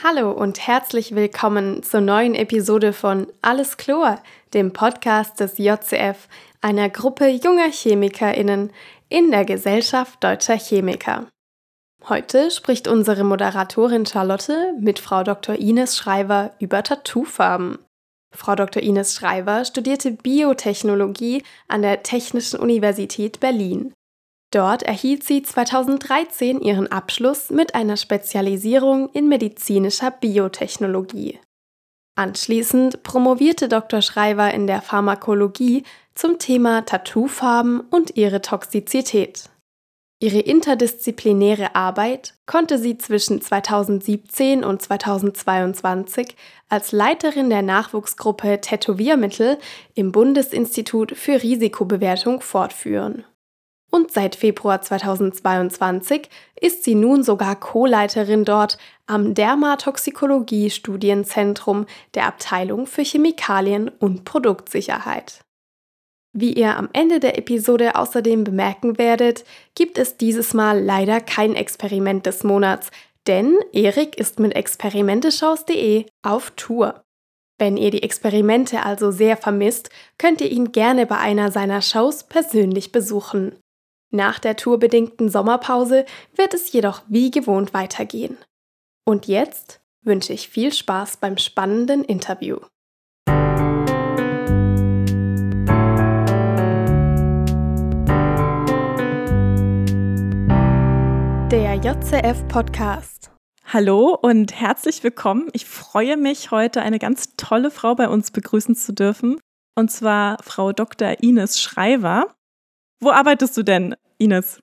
Hallo und herzlich willkommen zur neuen Episode von Alles Chlor, dem Podcast des JCF, einer Gruppe junger ChemikerInnen in der Gesellschaft deutscher Chemiker. Heute spricht unsere Moderatorin Charlotte mit Frau Dr. Ines Schreiber über Tattoofarben. Frau Dr. Ines Schreiber studierte Biotechnologie an der Technischen Universität Berlin. Dort erhielt sie 2013 ihren Abschluss mit einer Spezialisierung in medizinischer Biotechnologie. Anschließend promovierte Dr. Schreiber in der Pharmakologie zum Thema Tattoofarben und ihre Toxizität. Ihre interdisziplinäre Arbeit konnte sie zwischen 2017 und 2022 als Leiterin der Nachwuchsgruppe Tätowiermittel im Bundesinstitut für Risikobewertung fortführen und seit Februar 2022 ist sie nun sogar Co-Leiterin dort am Dermatoxikologie-Studienzentrum der Abteilung für Chemikalien und Produktsicherheit. Wie ihr am Ende der Episode außerdem bemerken werdet, gibt es dieses Mal leider kein Experiment des Monats, denn Erik ist mit experimenteschaus.de auf Tour. Wenn ihr die Experimente also sehr vermisst, könnt ihr ihn gerne bei einer seiner Shows persönlich besuchen. Nach der tourbedingten Sommerpause wird es jedoch wie gewohnt weitergehen. Und jetzt wünsche ich viel Spaß beim spannenden Interview. Der JCF Podcast. Hallo und herzlich willkommen. Ich freue mich, heute eine ganz tolle Frau bei uns begrüßen zu dürfen, und zwar Frau Dr. Ines Schreiber. Wo arbeitest du denn, Ines?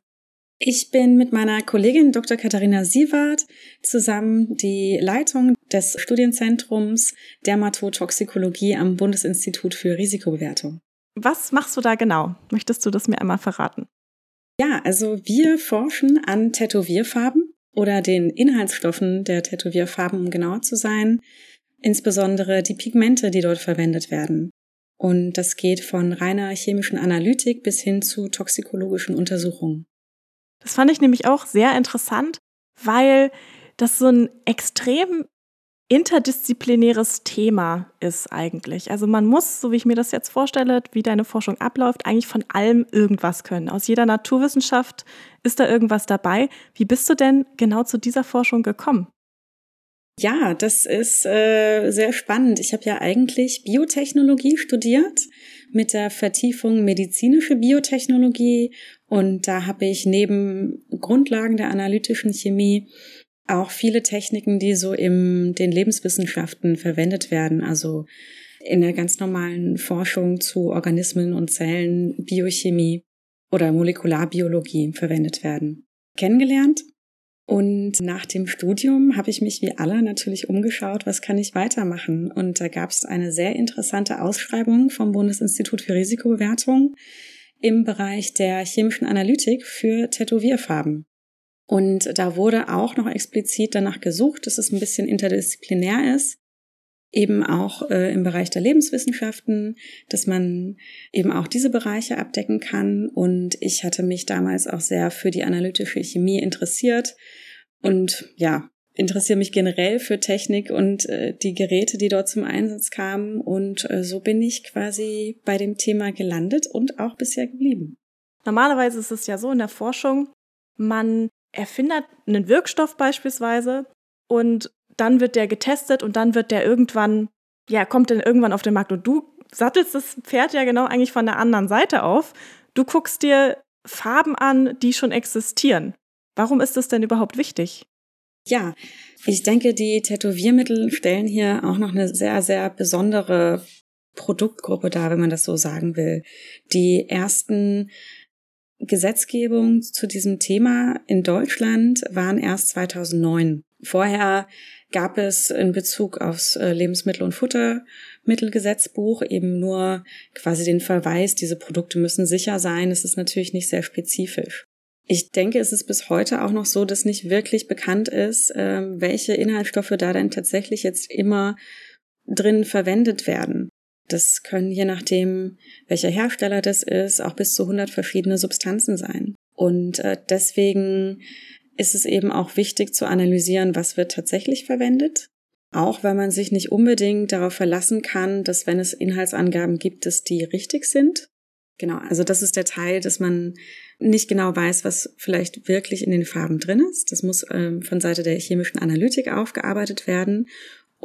Ich bin mit meiner Kollegin Dr. Katharina Sievert zusammen die Leitung des Studienzentrums Dermatotoxikologie am Bundesinstitut für Risikobewertung. Was machst du da genau? Möchtest du das mir einmal verraten? Ja, also wir forschen an Tätowierfarben oder den Inhaltsstoffen der Tätowierfarben, um genauer zu sein, insbesondere die Pigmente, die dort verwendet werden. Und das geht von reiner chemischen Analytik bis hin zu toxikologischen Untersuchungen. Das fand ich nämlich auch sehr interessant, weil das so ein extrem interdisziplinäres Thema ist eigentlich. Also man muss, so wie ich mir das jetzt vorstelle, wie deine Forschung abläuft, eigentlich von allem irgendwas können. Aus jeder Naturwissenschaft ist da irgendwas dabei. Wie bist du denn genau zu dieser Forschung gekommen? Ja, das ist äh, sehr spannend. Ich habe ja eigentlich Biotechnologie studiert mit der Vertiefung medizinische Biotechnologie und da habe ich neben Grundlagen der analytischen Chemie auch viele Techniken, die so in den Lebenswissenschaften verwendet werden, also in der ganz normalen Forschung zu Organismen und Zellen, Biochemie oder Molekularbiologie verwendet werden. Kennengelernt und nach dem Studium habe ich mich wie alle natürlich umgeschaut, was kann ich weitermachen. Und da gab es eine sehr interessante Ausschreibung vom Bundesinstitut für Risikobewertung im Bereich der chemischen Analytik für Tätowierfarben. Und da wurde auch noch explizit danach gesucht, dass es ein bisschen interdisziplinär ist, eben auch äh, im Bereich der Lebenswissenschaften, dass man eben auch diese Bereiche abdecken kann. Und ich hatte mich damals auch sehr für die analytische Chemie interessiert und ja, interessiere mich generell für Technik und äh, die Geräte, die dort zum Einsatz kamen. Und äh, so bin ich quasi bei dem Thema gelandet und auch bisher geblieben. Normalerweise ist es ja so in der Forschung, man erfindet einen Wirkstoff beispielsweise und dann wird der getestet und dann wird der irgendwann, ja, kommt dann irgendwann auf den Markt und du sattelst das Pferd ja genau eigentlich von der anderen Seite auf. Du guckst dir Farben an, die schon existieren. Warum ist das denn überhaupt wichtig? Ja, ich denke, die Tätowiermittel stellen hier auch noch eine sehr, sehr besondere Produktgruppe dar, wenn man das so sagen will. Die ersten Gesetzgebungen zu diesem Thema in Deutschland waren erst 2009. Vorher gab es in Bezug aufs äh, Lebensmittel- und Futtermittelgesetzbuch eben nur quasi den Verweis, diese Produkte müssen sicher sein. Es ist natürlich nicht sehr spezifisch. Ich denke, es ist bis heute auch noch so, dass nicht wirklich bekannt ist, ähm, welche Inhaltsstoffe da denn tatsächlich jetzt immer drin verwendet werden. Das können je nachdem, welcher Hersteller das ist, auch bis zu 100 verschiedene Substanzen sein. Und äh, deswegen ist es eben auch wichtig zu analysieren, was wird tatsächlich verwendet. Auch wenn man sich nicht unbedingt darauf verlassen kann, dass wenn es Inhaltsangaben gibt, dass die richtig sind. Genau, also das ist der Teil, dass man nicht genau weiß, was vielleicht wirklich in den Farben drin ist. Das muss ähm, von Seite der chemischen Analytik aufgearbeitet werden.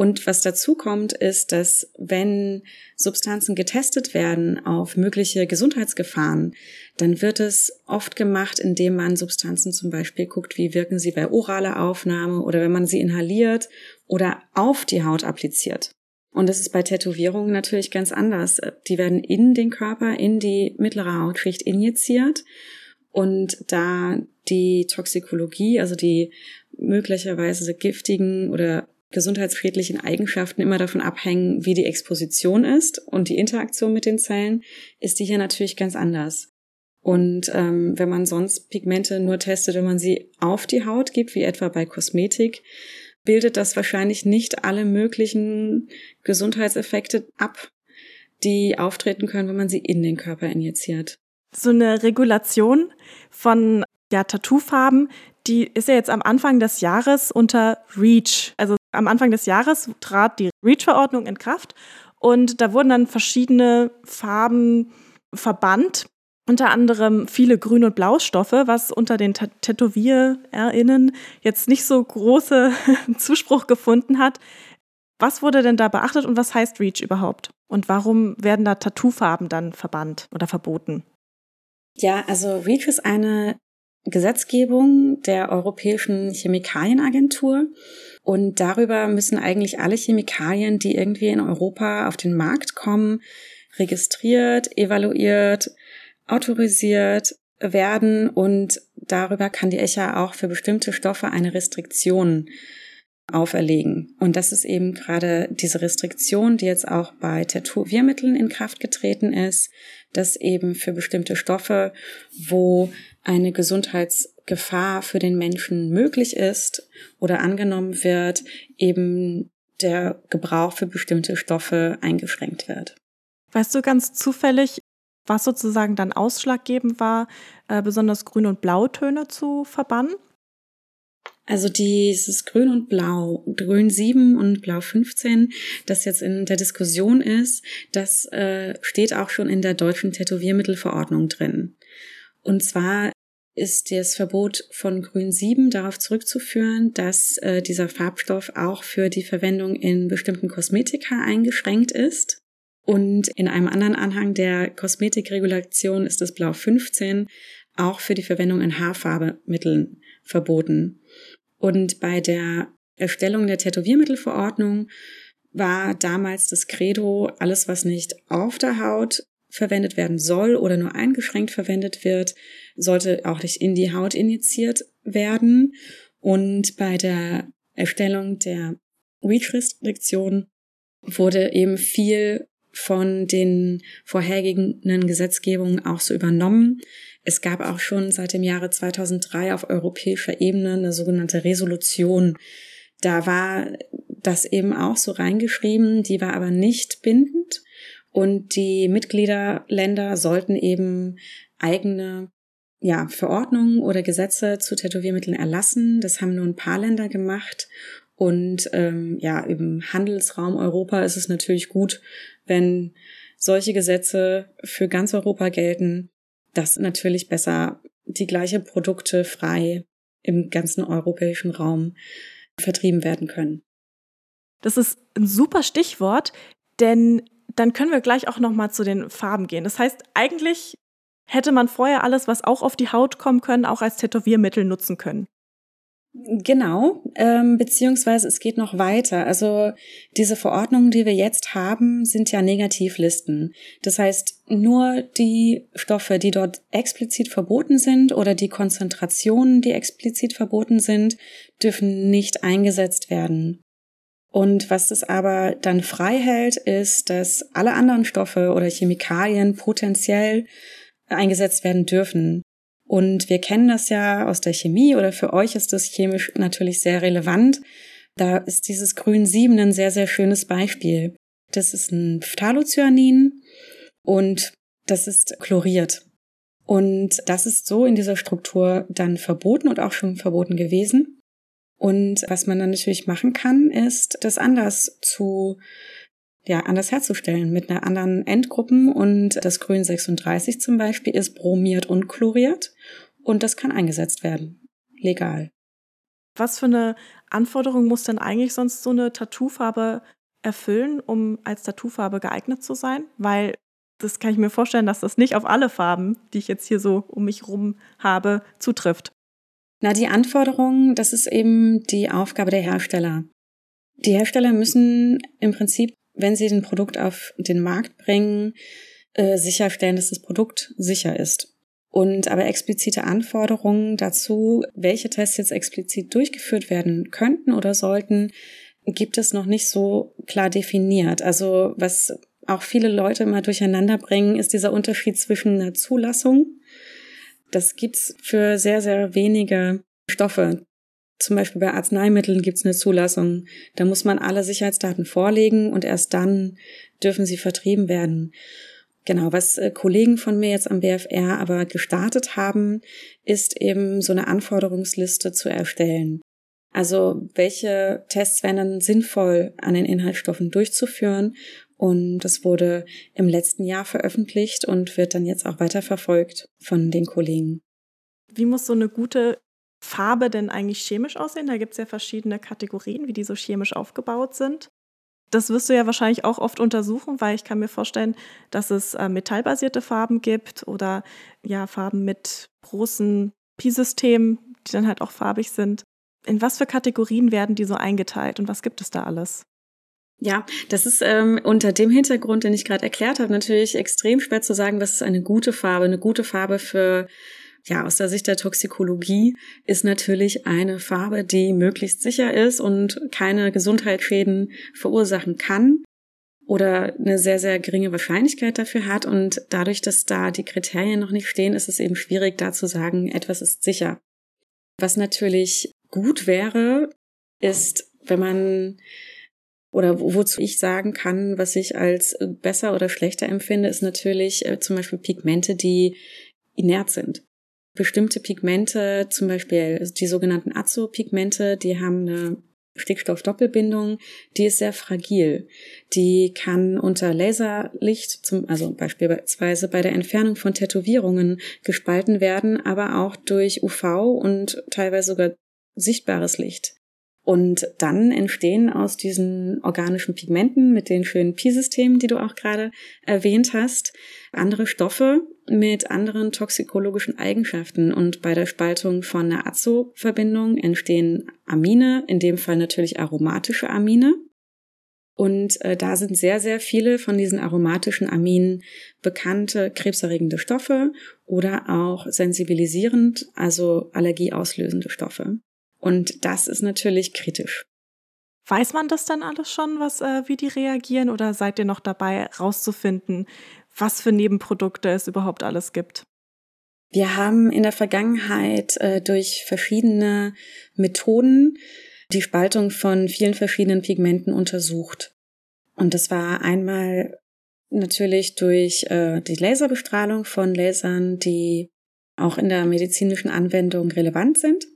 Und was dazu kommt, ist, dass wenn Substanzen getestet werden auf mögliche Gesundheitsgefahren, dann wird es oft gemacht, indem man Substanzen zum Beispiel guckt, wie wirken sie bei oraler Aufnahme oder wenn man sie inhaliert oder auf die Haut appliziert. Und das ist bei Tätowierungen natürlich ganz anders. Die werden in den Körper, in die mittlere Hautschicht injiziert. Und da die Toxikologie, also die möglicherweise giftigen oder gesundheitsschädlichen Eigenschaften immer davon abhängen, wie die Exposition ist und die Interaktion mit den Zellen, ist die hier natürlich ganz anders. Und ähm, wenn man sonst Pigmente nur testet, wenn man sie auf die Haut gibt, wie etwa bei Kosmetik, bildet das wahrscheinlich nicht alle möglichen Gesundheitseffekte ab, die auftreten können, wenn man sie in den Körper injiziert. So eine Regulation von ja, Tattoofarben, die ist ja jetzt am Anfang des Jahres unter REACH. Also am Anfang des Jahres trat die REACH-Verordnung in Kraft und da wurden dann verschiedene Farben verbannt. Unter anderem viele Grün- und Blaustoffe, was unter den TätowiererInnen jetzt nicht so große Zuspruch gefunden hat. Was wurde denn da beachtet und was heißt REACH überhaupt? Und warum werden da Tattoofarben dann verbannt oder verboten? Ja, also REACH ist eine Gesetzgebung der Europäischen Chemikalienagentur. Und darüber müssen eigentlich alle Chemikalien, die irgendwie in Europa auf den Markt kommen, registriert, evaluiert, autorisiert werden und darüber kann die ECHA auch für bestimmte Stoffe eine Restriktion auferlegen. Und das ist eben gerade diese Restriktion, die jetzt auch bei Tätowiermitteln in Kraft getreten ist, dass eben für bestimmte Stoffe, wo eine Gesundheitsgefahr für den Menschen möglich ist oder angenommen wird, eben der Gebrauch für bestimmte Stoffe eingeschränkt wird. Weißt du ganz zufällig, was sozusagen dann ausschlaggebend war, äh, besonders Grün- und Blautöne zu verbannen? Also dieses Grün und Blau, Grün 7 und Blau 15, das jetzt in der Diskussion ist, das äh, steht auch schon in der deutschen Tätowiermittelverordnung drin. Und zwar ist das Verbot von Grün 7 darauf zurückzuführen, dass äh, dieser Farbstoff auch für die Verwendung in bestimmten Kosmetika eingeschränkt ist. Und in einem anderen Anhang der Kosmetikregulation ist das Blau 15 auch für die Verwendung in Haarfarbemitteln verboten. Und bei der Erstellung der Tätowiermittelverordnung war damals das Credo, alles was nicht auf der Haut verwendet werden soll oder nur eingeschränkt verwendet wird, sollte auch nicht in die Haut injiziert werden. Und bei der Erstellung der REACH-Restriktion wurde eben viel von den vorhergehenden Gesetzgebungen auch so übernommen. Es gab auch schon seit dem Jahre 2003 auf europäischer Ebene eine sogenannte Resolution. Da war das eben auch so reingeschrieben, die war aber nicht bindend und die Mitgliederländer sollten eben eigene ja, Verordnungen oder Gesetze zu Tätowiermitteln erlassen. Das haben nur ein paar Länder gemacht. Und ähm, ja, im Handelsraum Europa ist es natürlich gut, wenn solche Gesetze für ganz Europa gelten, dass natürlich besser die gleiche Produkte frei im ganzen europäischen Raum vertrieben werden können. Das ist ein super Stichwort, denn dann können wir gleich auch noch mal zu den Farben gehen. Das heißt, eigentlich hätte man vorher alles, was auch auf die Haut kommen können, auch als Tätowiermittel nutzen können. Genau, ähm, beziehungsweise es geht noch weiter. Also diese Verordnungen, die wir jetzt haben, sind ja Negativlisten. Das heißt, nur die Stoffe, die dort explizit verboten sind oder die Konzentrationen, die explizit verboten sind, dürfen nicht eingesetzt werden. Und was das aber dann frei hält, ist, dass alle anderen Stoffe oder Chemikalien potenziell eingesetzt werden dürfen. Und wir kennen das ja aus der Chemie oder für euch ist das chemisch natürlich sehr relevant. Da ist dieses Grün 7 ein sehr, sehr schönes Beispiel. Das ist ein Phthalocyanin und das ist chloriert. Und das ist so in dieser Struktur dann verboten und auch schon verboten gewesen. Und was man dann natürlich machen kann, ist, das anders zu, ja, anders herzustellen mit einer anderen Endgruppen. Und das Grün 36 zum Beispiel ist bromiert und chloriert. Und das kann eingesetzt werden. Legal. Was für eine Anforderung muss denn eigentlich sonst so eine Tattoofarbe erfüllen, um als Tattoofarbe geeignet zu sein? Weil das kann ich mir vorstellen, dass das nicht auf alle Farben, die ich jetzt hier so um mich rum habe, zutrifft. Na, die Anforderungen, das ist eben die Aufgabe der Hersteller. Die Hersteller müssen im Prinzip, wenn sie ein Produkt auf den Markt bringen, äh, sicherstellen, dass das Produkt sicher ist. Und aber explizite Anforderungen dazu, welche Tests jetzt explizit durchgeführt werden könnten oder sollten, gibt es noch nicht so klar definiert. Also was auch viele Leute mal durcheinander bringen, ist dieser Unterschied zwischen einer Zulassung. Das gibt's für sehr, sehr wenige Stoffe. Zum Beispiel bei Arzneimitteln gibt's eine Zulassung. Da muss man alle Sicherheitsdaten vorlegen und erst dann dürfen sie vertrieben werden. Genau, was äh, Kollegen von mir jetzt am BFR aber gestartet haben, ist eben so eine Anforderungsliste zu erstellen. Also welche Tests wären dann sinnvoll an den Inhaltsstoffen durchzuführen und das wurde im letzten Jahr veröffentlicht und wird dann jetzt auch weiter verfolgt von den Kollegen. Wie muss so eine gute Farbe denn eigentlich chemisch aussehen? Da gibt es ja verschiedene Kategorien, wie die so chemisch aufgebaut sind. Das wirst du ja wahrscheinlich auch oft untersuchen, weil ich kann mir vorstellen, dass es äh, metallbasierte Farben gibt oder ja Farben mit großen Pi-Systemen, die dann halt auch farbig sind. In was für Kategorien werden die so eingeteilt und was gibt es da alles? Ja, das ist ähm, unter dem Hintergrund, den ich gerade erklärt habe, natürlich extrem schwer zu sagen, was ist eine gute Farbe. Eine gute Farbe für, ja, aus der Sicht der Toxikologie ist natürlich eine Farbe, die möglichst sicher ist und keine Gesundheitsschäden verursachen kann oder eine sehr, sehr geringe Wahrscheinlichkeit dafür hat. Und dadurch, dass da die Kriterien noch nicht stehen, ist es eben schwierig, da zu sagen, etwas ist sicher. Was natürlich gut wäre, ist, wenn man oder wozu ich sagen kann, was ich als äh, besser oder schlechter empfinde, ist natürlich äh, zum Beispiel Pigmente, die inert sind. Bestimmte Pigmente, zum Beispiel die sogenannten Azopigmente, die haben eine Stickstoffdoppelbindung, die ist sehr fragil. Die kann unter Laserlicht, zum, also beispielsweise bei der Entfernung von Tätowierungen gespalten werden, aber auch durch UV und teilweise sogar sichtbares Licht. Und dann entstehen aus diesen organischen Pigmenten mit den schönen Pi-Systemen, die du auch gerade erwähnt hast, andere Stoffe mit anderen toxikologischen Eigenschaften. Und bei der Spaltung von einer Azo-Verbindung entstehen Amine, in dem Fall natürlich aromatische Amine. Und äh, da sind sehr, sehr viele von diesen aromatischen Aminen bekannte krebserregende Stoffe oder auch sensibilisierend, also allergieauslösende Stoffe. Und das ist natürlich kritisch. Weiß man das dann alles schon, was, äh, wie die reagieren, oder seid ihr noch dabei, rauszufinden, was für Nebenprodukte es überhaupt alles gibt? Wir haben in der Vergangenheit äh, durch verschiedene Methoden die Spaltung von vielen verschiedenen Pigmenten untersucht. Und das war einmal natürlich durch äh, die Laserbestrahlung von Lasern, die auch in der medizinischen Anwendung relevant sind.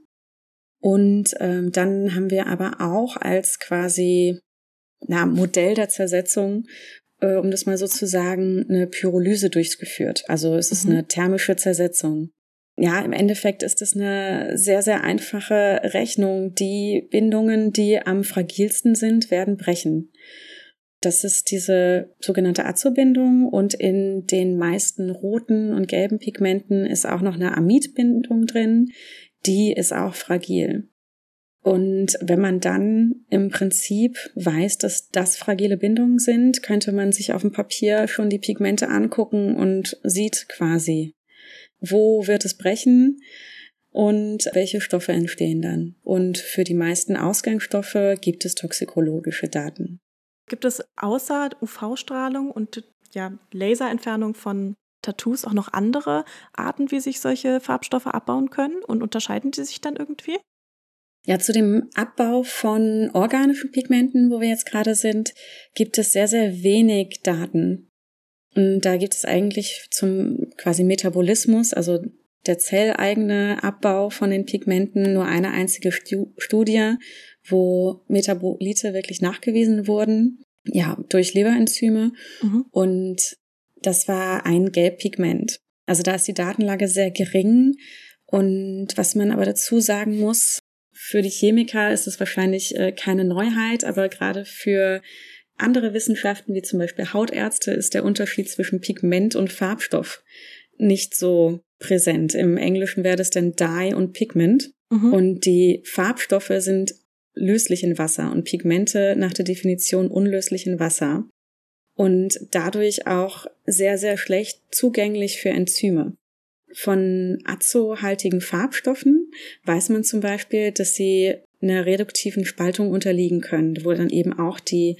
Und ähm, dann haben wir aber auch als quasi na, Modell der Zersetzung, äh, um das mal so zu sagen, eine Pyrolyse durchgeführt. Also es ist mhm. eine thermische Zersetzung. Ja, im Endeffekt ist es eine sehr, sehr einfache Rechnung. Die Bindungen, die am fragilsten sind, werden brechen. Das ist diese sogenannte Azobindung und in den meisten roten und gelben Pigmenten ist auch noch eine Amidbindung drin, die ist auch fragil. Und wenn man dann im Prinzip weiß, dass das fragile Bindungen sind, könnte man sich auf dem Papier schon die Pigmente angucken und sieht quasi, wo wird es brechen und welche Stoffe entstehen dann. Und für die meisten Ausgangsstoffe gibt es toxikologische Daten. Gibt es außer UV-Strahlung und ja, Laserentfernung von Tattoos auch noch andere Arten, wie sich solche Farbstoffe abbauen können? Und unterscheiden die sich dann irgendwie? Ja, zu dem Abbau von organischen Pigmenten, wo wir jetzt gerade sind, gibt es sehr, sehr wenig Daten. Und da gibt es eigentlich zum quasi Metabolismus, also der zelleigene Abbau von den Pigmenten, nur eine einzige Studie, wo Metabolite wirklich nachgewiesen wurden, ja, durch Leberenzyme. Mhm. Und das war ein Gelbpigment. Also da ist die Datenlage sehr gering. Und was man aber dazu sagen muss, für die Chemiker ist es wahrscheinlich äh, keine Neuheit, aber gerade für andere Wissenschaften, wie zum Beispiel Hautärzte, ist der Unterschied zwischen Pigment und Farbstoff nicht so präsent. Im Englischen wäre das dann Dye und Pigment. Mhm. Und die Farbstoffe sind löslich in Wasser und Pigmente nach der Definition unlöslich in Wasser und dadurch auch sehr, sehr schlecht zugänglich für Enzyme. Von azohaltigen Farbstoffen weiß man zum Beispiel, dass sie einer reduktiven Spaltung unterliegen können, wo dann eben auch die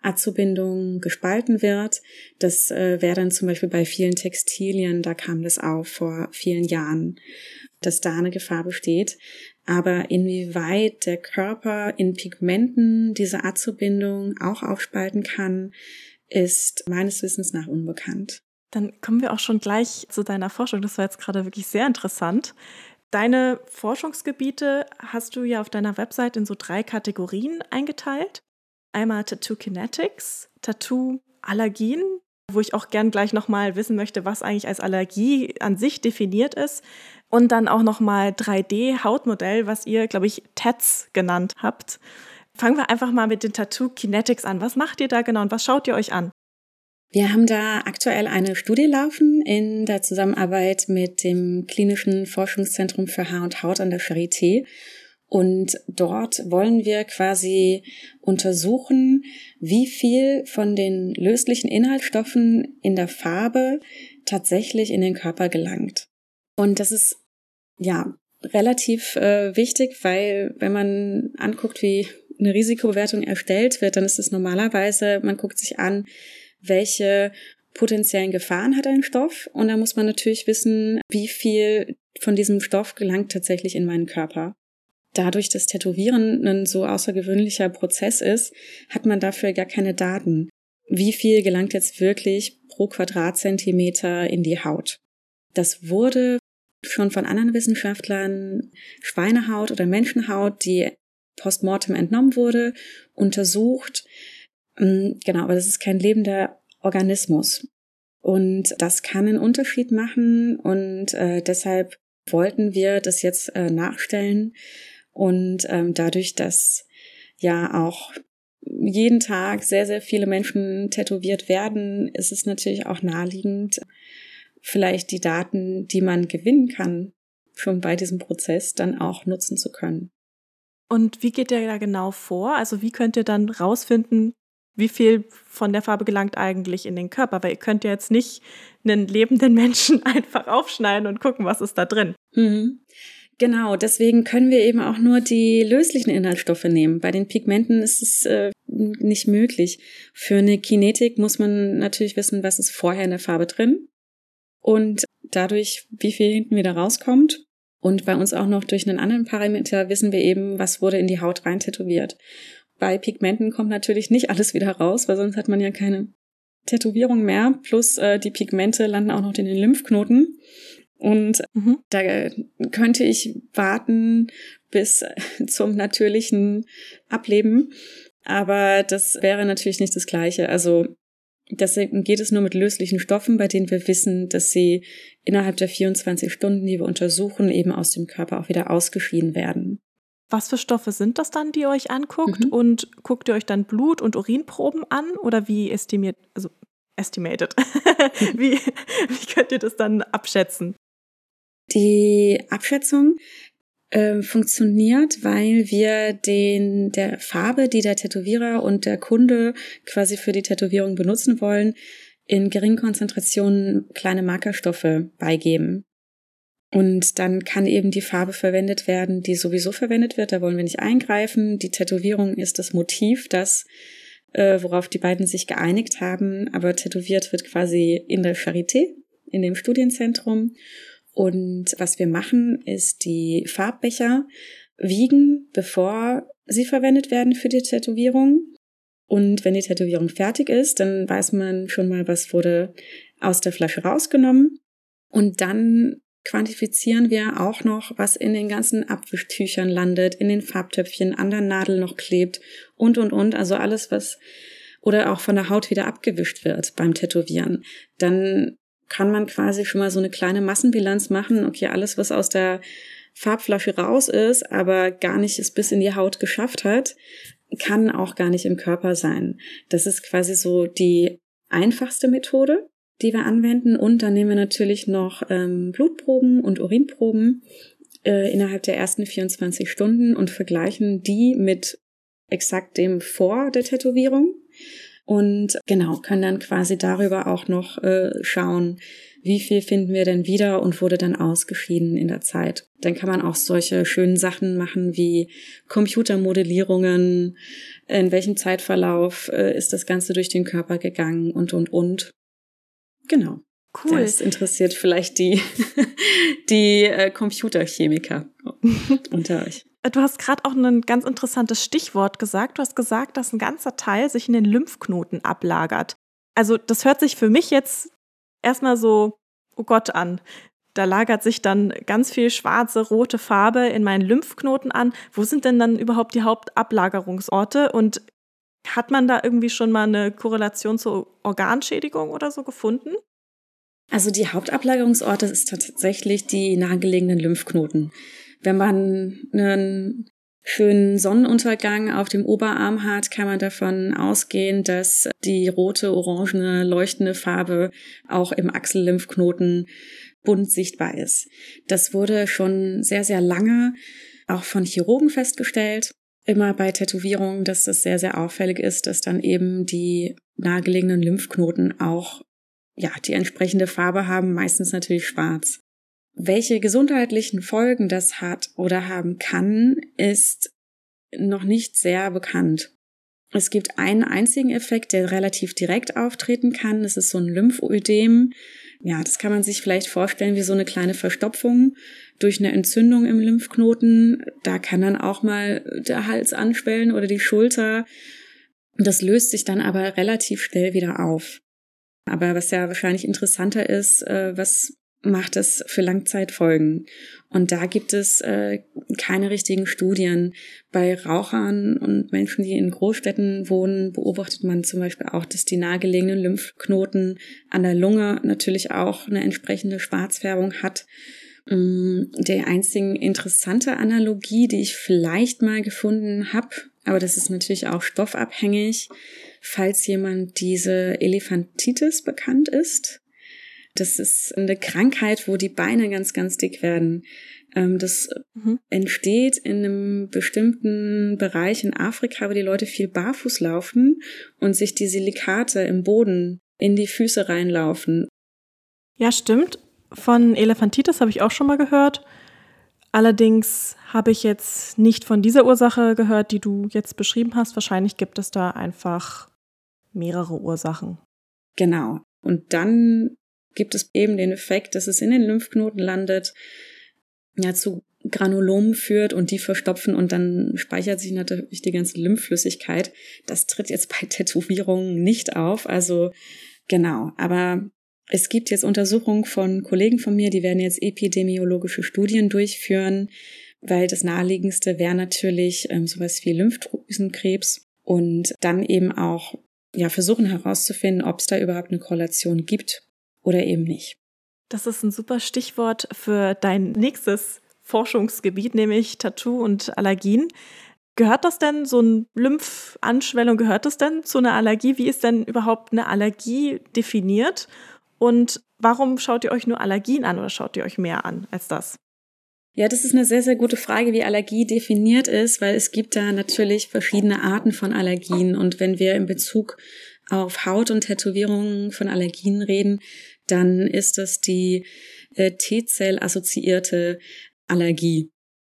Azobindung gespalten wird. Das äh, wäre dann zum Beispiel bei vielen Textilien, da kam das auf vor vielen Jahren, dass da eine Gefahr besteht. Aber inwieweit der Körper in Pigmenten diese Azobindung auch aufspalten kann, ist meines Wissens nach unbekannt. Dann kommen wir auch schon gleich zu deiner Forschung. Das war jetzt gerade wirklich sehr interessant. Deine Forschungsgebiete hast du ja auf deiner Website in so drei Kategorien eingeteilt. Einmal Tattoo Kinetics, Tattoo Allergien, wo ich auch gern gleich nochmal wissen möchte, was eigentlich als Allergie an sich definiert ist. Und dann auch nochmal 3D-Hautmodell, was ihr, glaube ich, TETS genannt habt. Fangen wir einfach mal mit den Tattoo Kinetics an. Was macht ihr da genau und was schaut ihr euch an? Wir haben da aktuell eine Studie laufen in der Zusammenarbeit mit dem Klinischen Forschungszentrum für Haar und Haut an der Charité. Und dort wollen wir quasi untersuchen, wie viel von den löslichen Inhaltsstoffen in der Farbe tatsächlich in den Körper gelangt. Und das ist ja relativ äh, wichtig, weil wenn man anguckt, wie eine Risikobewertung erstellt wird, dann ist es normalerweise, man guckt sich an, welche potenziellen Gefahren hat ein Stoff und da muss man natürlich wissen, wie viel von diesem Stoff gelangt tatsächlich in meinen Körper. Dadurch, dass Tätowieren ein so außergewöhnlicher Prozess ist, hat man dafür gar keine Daten. Wie viel gelangt jetzt wirklich pro Quadratzentimeter in die Haut? Das wurde schon von anderen Wissenschaftlern Schweinehaut oder Menschenhaut, die postmortem entnommen wurde, untersucht. Mm, genau, aber das ist kein lebender Organismus. Und das kann einen Unterschied machen und äh, deshalb wollten wir das jetzt äh, nachstellen. Und ähm, dadurch, dass ja auch jeden Tag sehr, sehr viele Menschen tätowiert werden, ist es natürlich auch naheliegend, vielleicht die Daten, die man gewinnen kann, schon bei diesem Prozess dann auch nutzen zu können. Und wie geht ihr da genau vor? Also wie könnt ihr dann rausfinden, wie viel von der Farbe gelangt eigentlich in den Körper? Weil ihr könnt ja jetzt nicht einen lebenden Menschen einfach aufschneiden und gucken, was ist da drin. Mhm. Genau, deswegen können wir eben auch nur die löslichen Inhaltsstoffe nehmen. Bei den Pigmenten ist es äh, nicht möglich. Für eine Kinetik muss man natürlich wissen, was ist vorher in der Farbe drin und dadurch, wie viel hinten wieder rauskommt. Und bei uns auch noch durch einen anderen Parameter wissen wir eben, was wurde in die Haut rein tätowiert. Bei Pigmenten kommt natürlich nicht alles wieder raus, weil sonst hat man ja keine Tätowierung mehr. Plus äh, die Pigmente landen auch noch in den Lymphknoten. Und mhm. da könnte ich warten bis zum natürlichen Ableben. Aber das wäre natürlich nicht das Gleiche. Also Deswegen geht es nur mit löslichen Stoffen, bei denen wir wissen, dass sie innerhalb der 24 Stunden, die wir untersuchen, eben aus dem Körper auch wieder ausgeschieden werden. Was für Stoffe sind das dann, die ihr euch anguckt? Mhm. Und guckt ihr euch dann Blut- und Urinproben an? Oder wie estimiert, also estimated, wie, wie könnt ihr das dann abschätzen? Die Abschätzung äh, funktioniert, weil wir den der Farbe, die der Tätowierer und der Kunde quasi für die Tätowierung benutzen wollen, in geringen Konzentrationen kleine Markerstoffe beigeben. Und dann kann eben die Farbe verwendet werden, die sowieso verwendet wird. Da wollen wir nicht eingreifen. Die Tätowierung ist das Motiv, das äh, worauf die beiden sich geeinigt haben. Aber tätowiert wird quasi in der Charité, in dem Studienzentrum. Und was wir machen, ist die Farbbecher wiegen, bevor sie verwendet werden für die Tätowierung. Und wenn die Tätowierung fertig ist, dann weiß man schon mal, was wurde aus der Flasche rausgenommen. Und dann quantifizieren wir auch noch, was in den ganzen Abwischtüchern landet, in den Farbtöpfchen, an der Nadel noch klebt und, und, und. Also alles, was oder auch von der Haut wieder abgewischt wird beim Tätowieren. Dann kann man quasi schon mal so eine kleine Massenbilanz machen. Okay, alles, was aus der Farbflasche raus ist, aber gar nicht es bis in die Haut geschafft hat, kann auch gar nicht im Körper sein. Das ist quasi so die einfachste Methode, die wir anwenden. Und dann nehmen wir natürlich noch ähm, Blutproben und Urinproben äh, innerhalb der ersten 24 Stunden und vergleichen die mit exakt dem vor der Tätowierung. Und genau, können dann quasi darüber auch noch äh, schauen, wie viel finden wir denn wieder und wurde dann ausgeschieden in der Zeit. Dann kann man auch solche schönen Sachen machen wie Computermodellierungen, in welchem Zeitverlauf äh, ist das Ganze durch den Körper gegangen und, und, und. Genau. Cool. Das interessiert vielleicht die, die äh, Computerchemiker unter euch. Du hast gerade auch ein ganz interessantes Stichwort gesagt. Du hast gesagt, dass ein ganzer Teil sich in den Lymphknoten ablagert. Also das hört sich für mich jetzt erstmal so, oh Gott, an. Da lagert sich dann ganz viel schwarze, rote Farbe in meinen Lymphknoten an. Wo sind denn dann überhaupt die Hauptablagerungsorte? Und hat man da irgendwie schon mal eine Korrelation zur Organschädigung oder so gefunden? Also die Hauptablagerungsorte ist tatsächlich die nahegelegenen Lymphknoten. Wenn man einen schönen Sonnenuntergang auf dem Oberarm hat, kann man davon ausgehen, dass die rote, orangene, leuchtende Farbe auch im Achsellymphknoten bunt sichtbar ist. Das wurde schon sehr, sehr lange auch von Chirurgen festgestellt. Immer bei Tätowierungen, dass das sehr, sehr auffällig ist, dass dann eben die nahegelegenen Lymphknoten auch ja, die entsprechende Farbe haben, meistens natürlich schwarz. Welche gesundheitlichen Folgen das hat oder haben kann, ist noch nicht sehr bekannt. Es gibt einen einzigen Effekt, der relativ direkt auftreten kann. Das ist so ein Lymphödem. Ja, das kann man sich vielleicht vorstellen wie so eine kleine Verstopfung durch eine Entzündung im Lymphknoten. Da kann dann auch mal der Hals anschwellen oder die Schulter. Das löst sich dann aber relativ schnell wieder auf. Aber was ja wahrscheinlich interessanter ist, äh, was macht es für Langzeitfolgen. Und da gibt es äh, keine richtigen Studien. Bei Rauchern und Menschen, die in Großstädten wohnen, beobachtet man zum Beispiel auch, dass die nahegelegenen Lymphknoten an der Lunge natürlich auch eine entsprechende Schwarzfärbung hat. Mm, der einzigen interessante Analogie, die ich vielleicht mal gefunden habe, aber das ist natürlich auch stoffabhängig, falls jemand diese Elephantitis bekannt ist. Das ist eine Krankheit, wo die Beine ganz, ganz dick werden. Ähm, das mhm. entsteht in einem bestimmten Bereich in Afrika, wo die Leute viel barfuß laufen und sich die Silikate im Boden in die Füße reinlaufen. Ja, stimmt. Von Elephantitis habe ich auch schon mal gehört. Allerdings habe ich jetzt nicht von dieser Ursache gehört, die du jetzt beschrieben hast. Wahrscheinlich gibt es da einfach mehrere Ursachen. Genau. Und dann gibt es eben den Effekt, dass es in den Lymphknoten landet, ja, zu Granulomen führt und die verstopfen und dann speichert sich natürlich die ganze Lymphflüssigkeit. Das tritt jetzt bei Tätowierungen nicht auf. Also genau, aber es gibt jetzt Untersuchungen von Kollegen von mir, die werden jetzt epidemiologische Studien durchführen, weil das naheliegendste wäre natürlich ähm, sowas wie Lymphdrüsenkrebs und dann eben auch ja versuchen herauszufinden, ob es da überhaupt eine Korrelation gibt oder eben nicht. Das ist ein super Stichwort für dein nächstes Forschungsgebiet, nämlich Tattoo und Allergien. Gehört das denn, so eine Lymphanschwellung, gehört das denn zu einer Allergie? Wie ist denn überhaupt eine Allergie definiert? Und warum schaut ihr euch nur Allergien an oder schaut ihr euch mehr an als das? Ja, das ist eine sehr, sehr gute Frage, wie Allergie definiert ist, weil es gibt da natürlich verschiedene Arten von Allergien. Und wenn wir in Bezug auf Haut und Tätowierungen von Allergien reden, dann ist das die äh, T-Zell-assoziierte Allergie.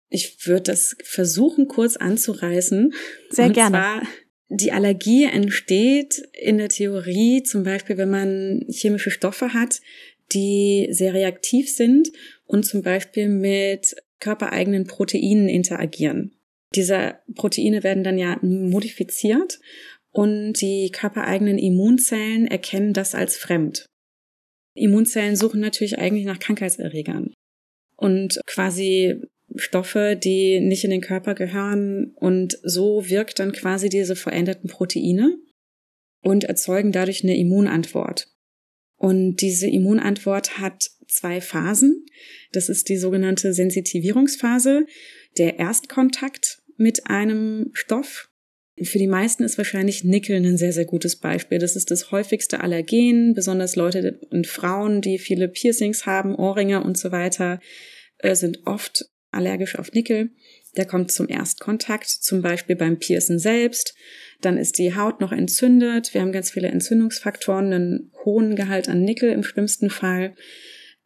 Ich würde das versuchen kurz anzureißen. Sehr und gerne. Zwar, die Allergie entsteht in der Theorie zum Beispiel, wenn man chemische Stoffe hat, die sehr reaktiv sind und zum Beispiel mit körpereigenen Proteinen interagieren. Diese Proteine werden dann ja modifiziert und die körpereigenen Immunzellen erkennen das als fremd. Immunzellen suchen natürlich eigentlich nach Krankheitserregern und quasi Stoffe, die nicht in den Körper gehören und so wirkt dann quasi diese veränderten Proteine und erzeugen dadurch eine Immunantwort. Und diese Immunantwort hat zwei Phasen. Das ist die sogenannte Sensitivierungsphase, der Erstkontakt mit einem Stoff. Für die meisten ist wahrscheinlich Nickel ein sehr, sehr gutes Beispiel. Das ist das häufigste Allergen, besonders Leute und Frauen, die viele Piercings haben, Ohrringe und so weiter, äh, sind oft allergisch auf Nickel. Der kommt zum Erstkontakt, zum Beispiel beim Piercen selbst. Dann ist die Haut noch entzündet. Wir haben ganz viele Entzündungsfaktoren, einen hohen Gehalt an Nickel im schlimmsten Fall.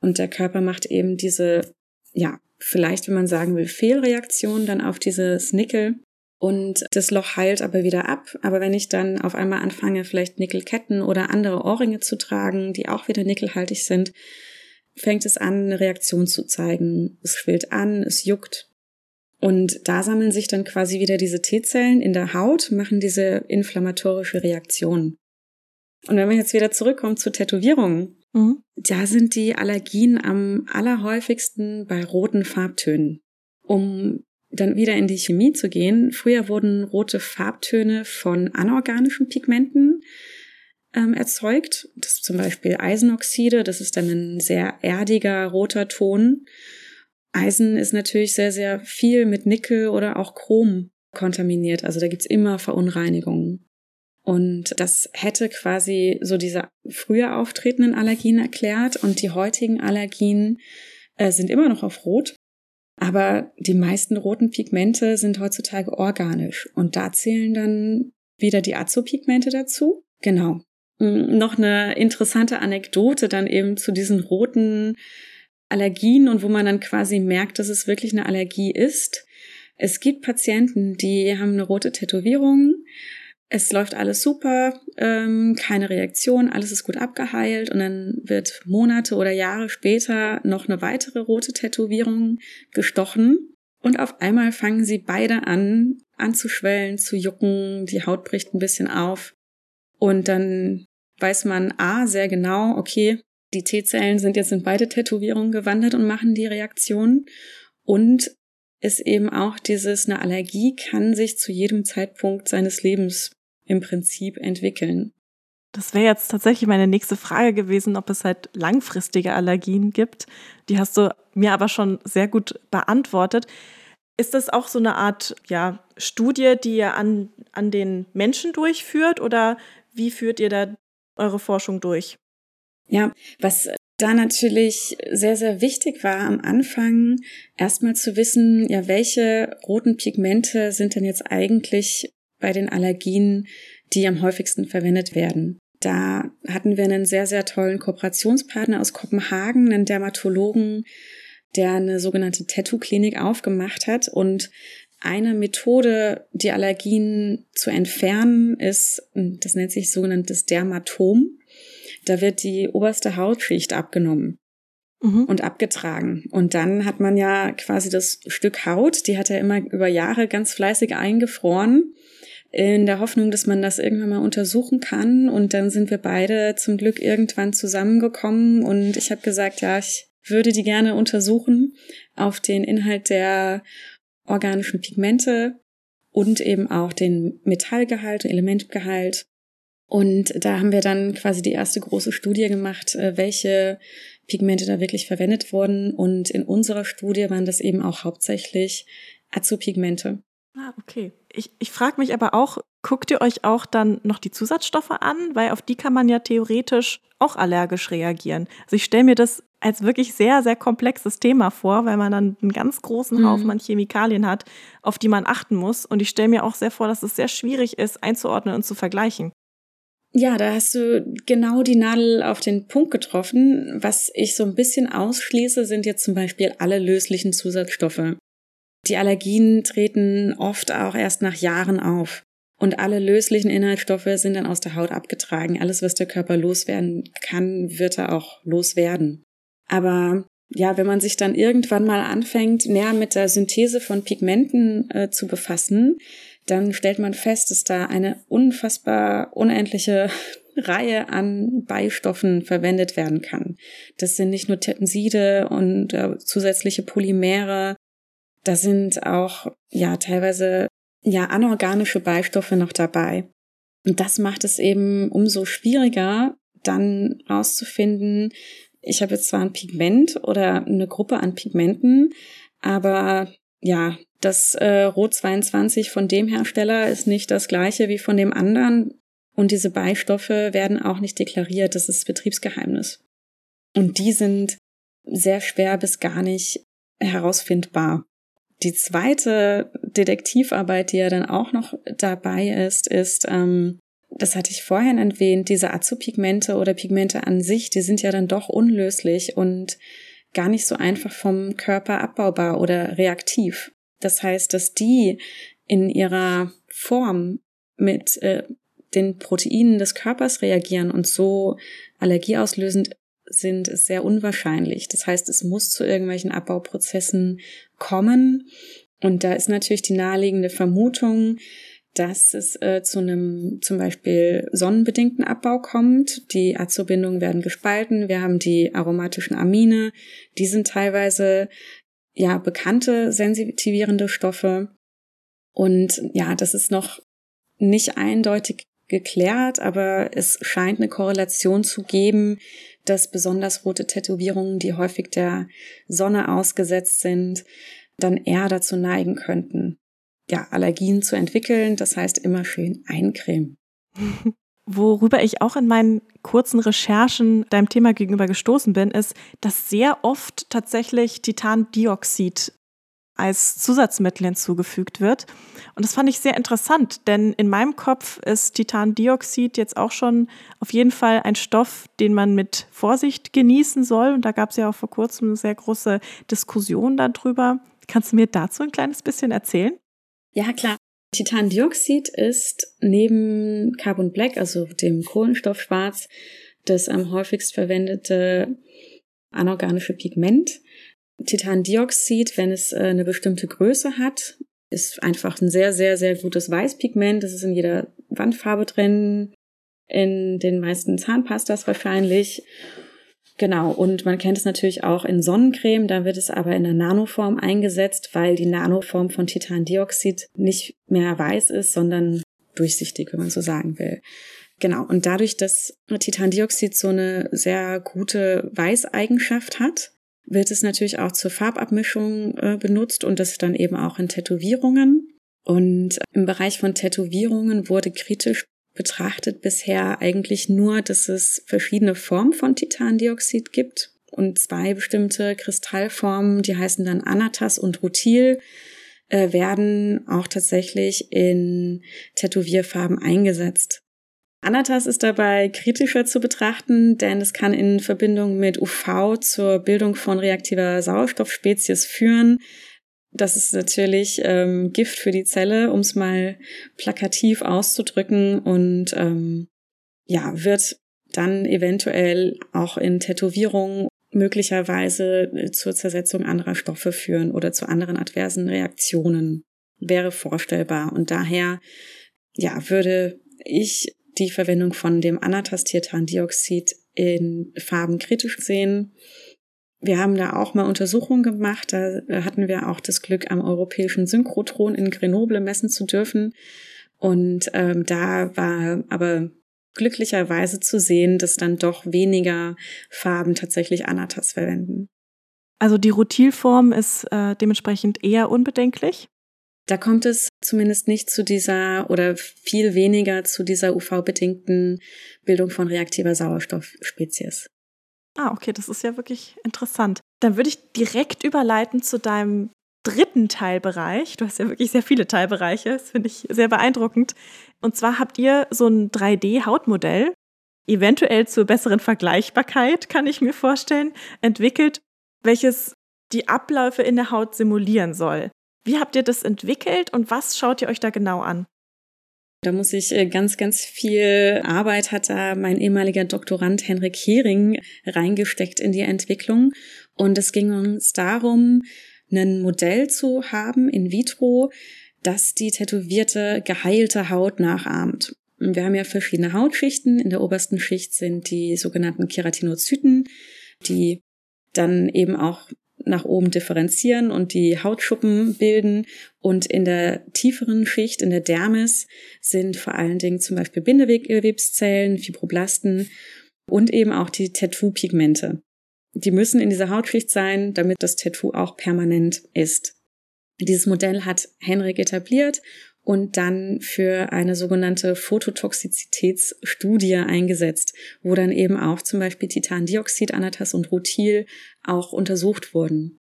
Und der Körper macht eben diese, ja, vielleicht, wenn man sagen will, Fehlreaktion dann auf dieses Nickel. Und das Loch heilt aber wieder ab. Aber wenn ich dann auf einmal anfange, vielleicht Nickelketten oder andere Ohrringe zu tragen, die auch wieder nickelhaltig sind, fängt es an, eine Reaktion zu zeigen. Es schwillt an, es juckt. Und da sammeln sich dann quasi wieder diese T-Zellen in der Haut, machen diese inflammatorische Reaktion. Und wenn wir jetzt wieder zurückkommen zu Tätowierungen, mhm. da sind die Allergien am allerhäufigsten bei roten Farbtönen. Um dann wieder in die Chemie zu gehen, früher wurden rote Farbtöne von anorganischen Pigmenten ähm, erzeugt. Das ist zum Beispiel Eisenoxide, das ist dann ein sehr erdiger roter Ton. Eisen ist natürlich sehr, sehr viel mit Nickel oder auch Chrom kontaminiert. Also da gibt's immer Verunreinigungen. Und das hätte quasi so diese früher auftretenden Allergien erklärt. Und die heutigen Allergien äh, sind immer noch auf Rot. Aber die meisten roten Pigmente sind heutzutage organisch. Und da zählen dann wieder die Azopigmente dazu. Genau. Hm, noch eine interessante Anekdote dann eben zu diesen roten Allergien und wo man dann quasi merkt, dass es wirklich eine Allergie ist. Es gibt Patienten, die haben eine rote Tätowierung. Es läuft alles super, ähm, keine Reaktion, alles ist gut abgeheilt und dann wird Monate oder Jahre später noch eine weitere rote Tätowierung gestochen und auf einmal fangen sie beide an anzuschwellen, zu jucken, die Haut bricht ein bisschen auf und dann weiß man A sehr genau, okay, die T-Zellen sind jetzt in beide Tätowierungen gewandert und machen die Reaktion. Und ist eben auch dieses, eine Allergie kann sich zu jedem Zeitpunkt seines Lebens im Prinzip entwickeln. Das wäre jetzt tatsächlich meine nächste Frage gewesen, ob es halt langfristige Allergien gibt. Die hast du mir aber schon sehr gut beantwortet. Ist das auch so eine Art ja, Studie, die ihr an, an den Menschen durchführt oder wie führt ihr da eure Forschung durch? Ja, was da natürlich sehr, sehr wichtig war am Anfang, erstmal zu wissen, ja, welche roten Pigmente sind denn jetzt eigentlich bei den Allergien, die am häufigsten verwendet werden. Da hatten wir einen sehr, sehr tollen Kooperationspartner aus Kopenhagen, einen Dermatologen, der eine sogenannte Tattoo-Klinik aufgemacht hat und eine Methode, die Allergien zu entfernen, ist, das nennt sich sogenanntes Dermatom. Da wird die oberste Hautschicht abgenommen mhm. und abgetragen. Und dann hat man ja quasi das Stück Haut, die hat er immer über Jahre ganz fleißig eingefroren, in der Hoffnung, dass man das irgendwann mal untersuchen kann. Und dann sind wir beide zum Glück irgendwann zusammengekommen und ich habe gesagt, ja, ich würde die gerne untersuchen auf den Inhalt der organischen Pigmente und eben auch den Metallgehalt, Elementgehalt. Und da haben wir dann quasi die erste große Studie gemacht, äh, welche Pigmente da wirklich verwendet wurden. Und in unserer Studie waren das eben auch hauptsächlich Azopigmente. Ah, okay. Ich, ich frage mich aber auch, guckt ihr euch auch dann noch die Zusatzstoffe an? Weil auf die kann man ja theoretisch auch allergisch reagieren. Also ich stelle mir das als wirklich sehr, sehr komplexes Thema vor, weil man dann einen ganz großen mhm. Haufen an Chemikalien hat, auf die man achten muss. Und ich stelle mir auch sehr vor, dass es sehr schwierig ist, einzuordnen und zu vergleichen. Ja, da hast du genau die Nadel auf den Punkt getroffen. Was ich so ein bisschen ausschließe, sind jetzt zum Beispiel alle löslichen Zusatzstoffe. Die Allergien treten oft auch erst nach Jahren auf. Und alle löslichen Inhaltsstoffe sind dann aus der Haut abgetragen. Alles, was der Körper loswerden kann, wird er auch loswerden. Aber ja, wenn man sich dann irgendwann mal anfängt, näher mit der Synthese von Pigmenten äh, zu befassen, dann stellt man fest, dass da eine unfassbar unendliche Reihe an Beistoffen verwendet werden kann. Das sind nicht nur Tenside und äh, zusätzliche Polymere, da sind auch ja teilweise ja anorganische Beistoffe noch dabei. Und das macht es eben umso schwieriger, dann rauszufinden, ich habe jetzt zwar ein Pigment oder eine Gruppe an Pigmenten, aber ja, das äh, Rot 22 von dem Hersteller ist nicht das gleiche wie von dem anderen. Und diese Beistoffe werden auch nicht deklariert. Das ist Betriebsgeheimnis. Und die sind sehr schwer bis gar nicht herausfindbar. Die zweite Detektivarbeit, die ja dann auch noch dabei ist, ist, ähm, das hatte ich vorhin erwähnt, diese Azopigmente oder Pigmente an sich, die sind ja dann doch unlöslich und gar nicht so einfach vom Körper abbaubar oder reaktiv. Das heißt, dass die in ihrer Form mit äh, den Proteinen des Körpers reagieren und so allergieauslösend sind, ist sehr unwahrscheinlich. Das heißt, es muss zu irgendwelchen Abbauprozessen kommen. Und da ist natürlich die naheliegende Vermutung, dass es äh, zu einem zum Beispiel sonnenbedingten Abbau kommt. Die Azobindungen werden gespalten. Wir haben die aromatischen Amine. Die sind teilweise ja bekannte sensitivierende Stoffe. Und ja, das ist noch nicht eindeutig geklärt, aber es scheint eine Korrelation zu geben, dass besonders rote Tätowierungen, die häufig der Sonne ausgesetzt sind, dann eher dazu neigen könnten, ja, Allergien zu entwickeln. Das heißt immer schön eincremen. Worüber ich auch in meinen kurzen Recherchen deinem Thema gegenüber gestoßen bin, ist, dass sehr oft tatsächlich Titandioxid als Zusatzmittel hinzugefügt wird. Und das fand ich sehr interessant, denn in meinem Kopf ist Titandioxid jetzt auch schon auf jeden Fall ein Stoff, den man mit Vorsicht genießen soll. Und da gab es ja auch vor kurzem eine sehr große Diskussion darüber. Kannst du mir dazu ein kleines bisschen erzählen? Ja, klar. Titandioxid ist neben Carbon Black, also dem Kohlenstoffschwarz, das am häufigst verwendete anorganische Pigment. Titandioxid, wenn es äh, eine bestimmte Größe hat, ist einfach ein sehr, sehr, sehr gutes Weißpigment. Das ist in jeder Wandfarbe drin, in den meisten Zahnpastas wahrscheinlich. Genau, und man kennt es natürlich auch in Sonnencreme, da wird es aber in der Nanoform eingesetzt, weil die Nanoform von Titandioxid nicht mehr weiß ist, sondern durchsichtig, wenn man so sagen will. Genau, und dadurch, dass Titandioxid so eine sehr gute Weißeigenschaft hat, wird es natürlich auch zur Farbabmischung äh, benutzt und das dann eben auch in Tätowierungen. Und im Bereich von Tätowierungen wurde kritisch betrachtet bisher eigentlich nur, dass es verschiedene Formen von Titandioxid gibt und zwei bestimmte Kristallformen, die heißen dann Anatas und Rutil, äh, werden auch tatsächlich in Tätowierfarben eingesetzt. Anatas ist dabei kritischer zu betrachten, denn es kann in Verbindung mit UV zur Bildung von reaktiver Sauerstoffspezies führen, das ist natürlich ähm, Gift für die Zelle, um es mal plakativ auszudrücken und ähm, ja, wird dann eventuell auch in Tätowierungen möglicherweise äh, zur Zersetzung anderer Stoffe führen oder zu anderen adversen Reaktionen. Wäre vorstellbar. Und daher, ja, würde ich die Verwendung von dem Anatastiertandioxid in Farben kritisch sehen wir haben da auch mal Untersuchungen gemacht. Da hatten wir auch das Glück, am europäischen Synchrotron in Grenoble messen zu dürfen. Und ähm, da war aber glücklicherweise zu sehen, dass dann doch weniger Farben tatsächlich Anatas verwenden. Also die Rutilform ist äh, dementsprechend eher unbedenklich? Da kommt es zumindest nicht zu dieser oder viel weniger zu dieser UV-bedingten Bildung von reaktiver Sauerstoffspezies. Ah, okay, das ist ja wirklich interessant. Dann würde ich direkt überleiten zu deinem dritten Teilbereich. Du hast ja wirklich sehr viele Teilbereiche, das finde ich sehr beeindruckend. Und zwar habt ihr so ein 3D-Hautmodell, eventuell zur besseren Vergleichbarkeit, kann ich mir vorstellen, entwickelt, welches die Abläufe in der Haut simulieren soll. Wie habt ihr das entwickelt und was schaut ihr euch da genau an? Da muss ich äh, ganz, ganz viel Arbeit hat da mein ehemaliger Doktorand Henrik Hering reingesteckt in die Entwicklung. Und es ging uns darum, ein Modell zu haben in vitro, das die tätowierte, geheilte Haut nachahmt. Wir haben ja verschiedene Hautschichten. In der obersten Schicht sind die sogenannten Keratinozyten, die dann eben auch nach oben differenzieren und die Hautschuppen bilden. Und in der tieferen Schicht, in der Dermis, sind vor allen Dingen zum Beispiel Bindegewebszellen, Fibroblasten und eben auch die Tattoo-Pigmente. Die müssen in dieser Hautschicht sein, damit das Tattoo auch permanent ist. Dieses Modell hat Henrik etabliert und dann für eine sogenannte Phototoxizitätsstudie eingesetzt, wo dann eben auch zum Beispiel Titandioxid, Anatas und Rutil auch untersucht wurden.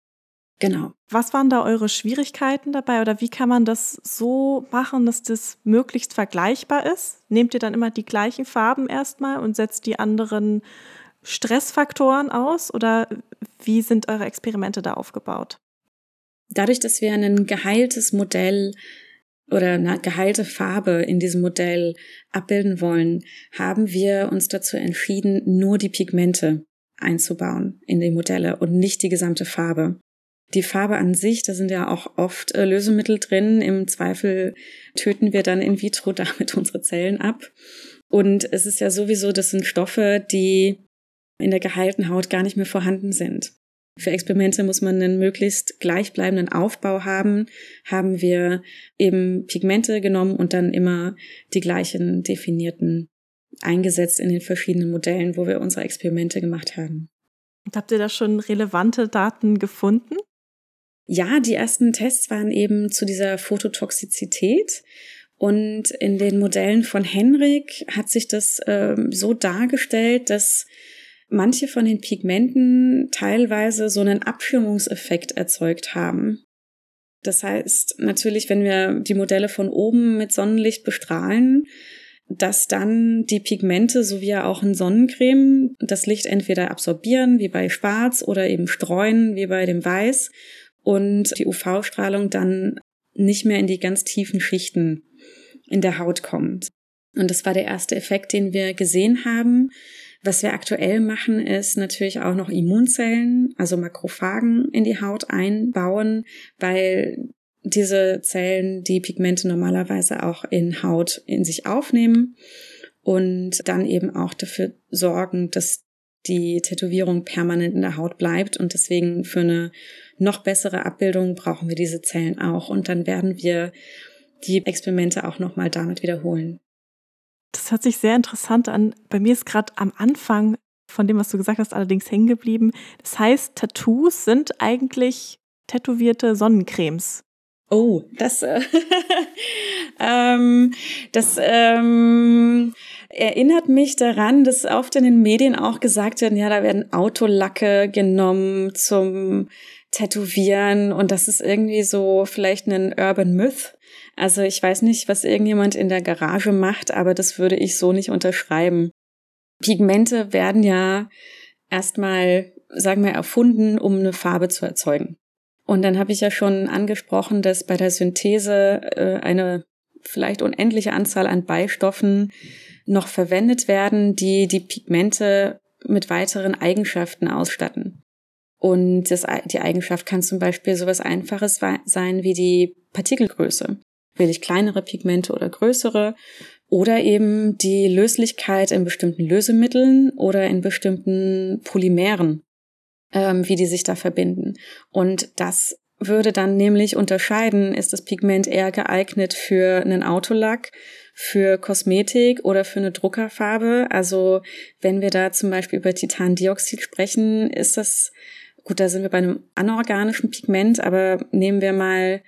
Genau. Was waren da eure Schwierigkeiten dabei oder wie kann man das so machen, dass das möglichst vergleichbar ist? Nehmt ihr dann immer die gleichen Farben erstmal und setzt die anderen Stressfaktoren aus oder wie sind eure Experimente da aufgebaut? Dadurch, dass wir ein geheiltes Modell oder eine geheilte Farbe in diesem Modell abbilden wollen, haben wir uns dazu entschieden, nur die Pigmente einzubauen in die Modelle und nicht die gesamte Farbe. Die Farbe an sich, da sind ja auch oft äh, Lösemittel drin. Im Zweifel töten wir dann in vitro damit unsere Zellen ab. Und es ist ja sowieso, das sind Stoffe, die in der geheilten Haut gar nicht mehr vorhanden sind. Für Experimente muss man einen möglichst gleichbleibenden Aufbau haben. Haben wir eben Pigmente genommen und dann immer die gleichen definierten eingesetzt in den verschiedenen Modellen, wo wir unsere Experimente gemacht haben. Und habt ihr da schon relevante Daten gefunden? Ja, die ersten Tests waren eben zu dieser Phototoxizität. Und in den Modellen von Henrik hat sich das äh, so dargestellt, dass manche von den Pigmenten teilweise so einen Abschirmungseffekt erzeugt haben. Das heißt natürlich, wenn wir die Modelle von oben mit Sonnenlicht bestrahlen, dass dann die Pigmente sowie auch in Sonnencreme das Licht entweder absorbieren, wie bei Schwarz, oder eben streuen, wie bei dem Weiß, und die UV-Strahlung dann nicht mehr in die ganz tiefen Schichten in der Haut kommt. Und das war der erste Effekt, den wir gesehen haben. Was wir aktuell machen, ist natürlich auch noch Immunzellen, also Makrophagen in die Haut einbauen, weil diese Zellen die Pigmente normalerweise auch in Haut in sich aufnehmen und dann eben auch dafür sorgen, dass die Tätowierung permanent in der Haut bleibt und deswegen für eine noch bessere Abbildung brauchen wir diese Zellen auch und dann werden wir die Experimente auch nochmal damit wiederholen. Das hört sich sehr interessant an. Bei mir ist gerade am Anfang von dem, was du gesagt hast, allerdings hängen geblieben. Das heißt, Tattoos sind eigentlich tätowierte Sonnencremes. Oh, das, äh, ähm, das ähm, erinnert mich daran, dass oft in den Medien auch gesagt werden, ja, da werden Autolacke genommen zum Tätowieren und das ist irgendwie so vielleicht ein Urban Myth. Also ich weiß nicht, was irgendjemand in der Garage macht, aber das würde ich so nicht unterschreiben. Pigmente werden ja erstmal, sagen wir, erfunden, um eine Farbe zu erzeugen. Und dann habe ich ja schon angesprochen, dass bei der Synthese äh, eine vielleicht unendliche Anzahl an Beistoffen noch verwendet werden, die die Pigmente mit weiteren Eigenschaften ausstatten. Und das, die Eigenschaft kann zum Beispiel sowas Einfaches sein wie die Partikelgröße. Will ich kleinere Pigmente oder größere? Oder eben die Löslichkeit in bestimmten Lösemitteln oder in bestimmten Polymeren, ähm, wie die sich da verbinden. Und das würde dann nämlich unterscheiden, ist das Pigment eher geeignet für einen Autolack, für Kosmetik oder für eine Druckerfarbe. Also wenn wir da zum Beispiel über Titandioxid sprechen, ist das, gut, da sind wir bei einem anorganischen Pigment, aber nehmen wir mal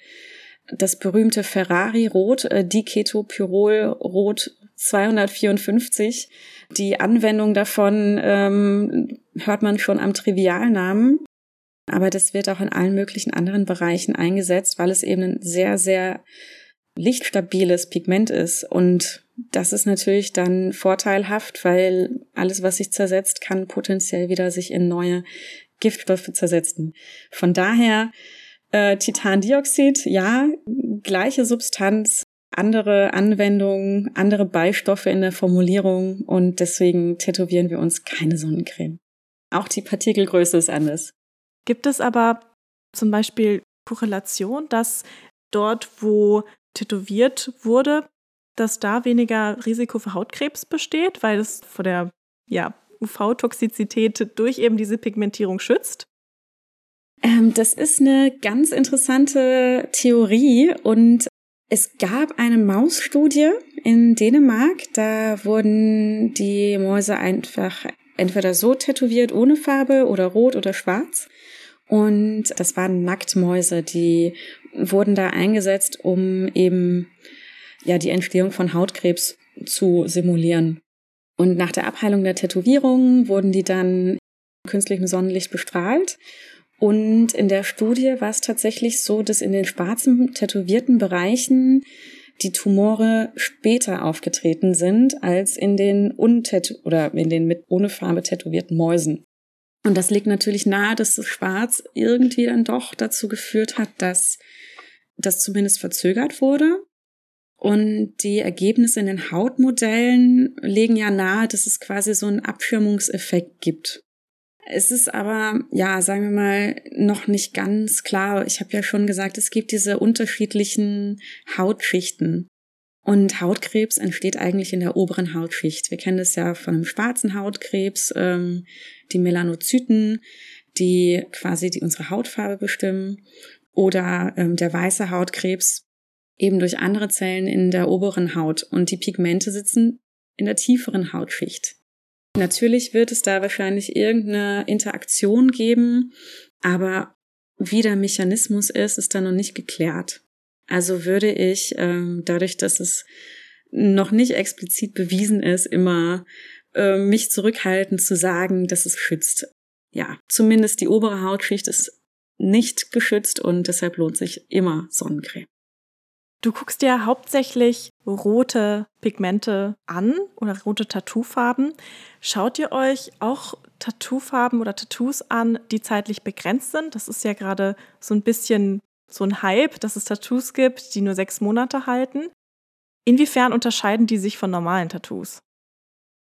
das berühmte Ferrari-Rot, äh, Diketopyrol-Rot 254. Die Anwendung davon ähm, hört man schon am Trivialnamen, aber das wird auch in allen möglichen anderen Bereichen eingesetzt, weil es eben ein sehr, sehr lichtstabiles Pigment ist. Und das ist natürlich dann vorteilhaft, weil alles, was sich zersetzt, kann potenziell wieder sich in neue Giftstoffe zersetzen. Von daher äh, Titandioxid, ja, gleiche Substanz, andere Anwendungen, andere Beistoffe in der Formulierung und deswegen tätowieren wir uns keine Sonnencreme. Auch die Partikelgröße ist anders. Gibt es aber zum Beispiel Korrelation, dass dort, wo tätowiert wurde, dass da weniger Risiko für Hautkrebs besteht, weil es vor der ja, UV-Toxizität durch eben diese Pigmentierung schützt? Ähm, das ist eine ganz interessante Theorie und es gab eine Mausstudie in Dänemark. Da wurden die Mäuse einfach entweder so tätowiert ohne Farbe oder rot oder schwarz. Und das waren Nacktmäuse, die wurden da eingesetzt, um eben ja die Entstehung von Hautkrebs zu simulieren. Und nach der Abheilung der Tätowierung wurden die dann künstlichem Sonnenlicht bestrahlt. Und in der Studie war es tatsächlich so, dass in den schwarzen tätowierten Bereichen die Tumore später aufgetreten sind als in den untätow oder in den mit ohne Farbe tätowierten Mäusen. Und das liegt natürlich nahe, dass das Schwarz irgendwie dann doch dazu geführt hat, dass das zumindest verzögert wurde. Und die Ergebnisse in den Hautmodellen legen ja nahe, dass es quasi so einen Abschirmungseffekt gibt. Es ist aber, ja, sagen wir mal, noch nicht ganz klar. Ich habe ja schon gesagt, es gibt diese unterschiedlichen Hautschichten. Und Hautkrebs entsteht eigentlich in der oberen Hautschicht. Wir kennen das ja von einem schwarzen Hautkrebs, ähm, die Melanozyten, die quasi die unsere Hautfarbe bestimmen. Oder ähm, der weiße Hautkrebs eben durch andere Zellen in der oberen Haut. Und die Pigmente sitzen in der tieferen Hautschicht. Natürlich wird es da wahrscheinlich irgendeine Interaktion geben, aber wie der Mechanismus ist, ist da noch nicht geklärt. Also würde ich, ähm, dadurch, dass es noch nicht explizit bewiesen ist, immer äh, mich zurückhalten zu sagen, dass es schützt. Ja, zumindest die obere Hautschicht ist nicht geschützt und deshalb lohnt sich immer Sonnencreme. Du guckst dir hauptsächlich rote Pigmente an oder rote Tattoofarben. Schaut ihr euch auch Tattoofarben oder Tattoos an, die zeitlich begrenzt sind? Das ist ja gerade so ein bisschen so ein Hype, dass es Tattoos gibt, die nur sechs Monate halten. Inwiefern unterscheiden die sich von normalen Tattoos?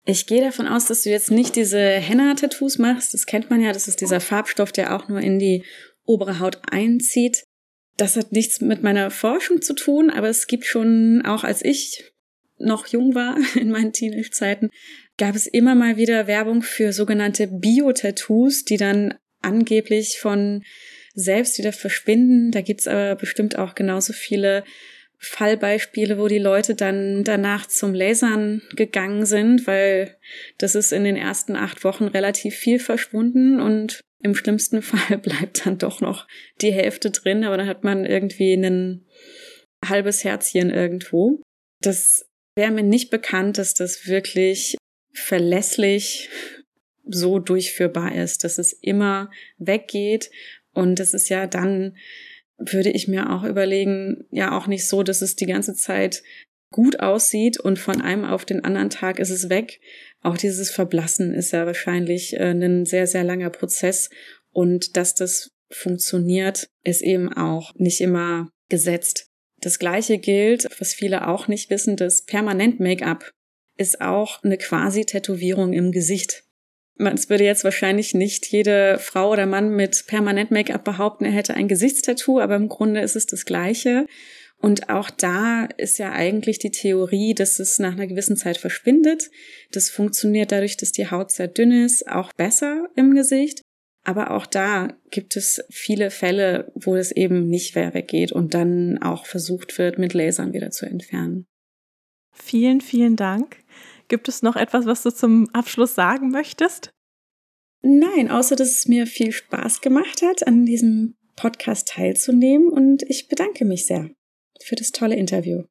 Ich gehe davon aus, dass du jetzt nicht diese Henna-Tattoos machst. Das kennt man ja, das ist dieser Farbstoff, der auch nur in die obere Haut einzieht das hat nichts mit meiner Forschung zu tun, aber es gibt schon, auch als ich noch jung war, in meinen Teenage-Zeiten, gab es immer mal wieder Werbung für sogenannte Bio-Tattoos, die dann angeblich von selbst wieder verschwinden. Da gibt's aber bestimmt auch genauso viele Fallbeispiele, wo die Leute dann danach zum Lasern gegangen sind, weil das ist in den ersten acht Wochen relativ viel verschwunden und im schlimmsten Fall bleibt dann doch noch die Hälfte drin, aber dann hat man irgendwie ein halbes Herzchen irgendwo. Das wäre mir nicht bekannt, dass das wirklich verlässlich so durchführbar ist, dass es immer weggeht. Und das ist ja dann, würde ich mir auch überlegen, ja auch nicht so, dass es die ganze Zeit gut aussieht und von einem auf den anderen Tag ist es weg, auch dieses Verblassen ist ja wahrscheinlich äh, ein sehr, sehr langer Prozess. Und dass das funktioniert, ist eben auch nicht immer gesetzt. Das Gleiche gilt, was viele auch nicht wissen, das Permanent-Make-up ist auch eine quasi Tätowierung im Gesicht. Es würde jetzt wahrscheinlich nicht jede Frau oder Mann mit Permanent-Make-up behaupten, er hätte ein Gesichtstattoo, aber im Grunde ist es das Gleiche. Und auch da ist ja eigentlich die Theorie, dass es nach einer gewissen Zeit verschwindet. Das funktioniert dadurch, dass die Haut sehr dünn ist, auch besser im Gesicht. Aber auch da gibt es viele Fälle, wo es eben nicht mehr weggeht und dann auch versucht wird, mit Lasern wieder zu entfernen. Vielen, vielen Dank. Gibt es noch etwas, was du zum Abschluss sagen möchtest? Nein, außer dass es mir viel Spaß gemacht hat, an diesem Podcast teilzunehmen und ich bedanke mich sehr für das tolle Interview.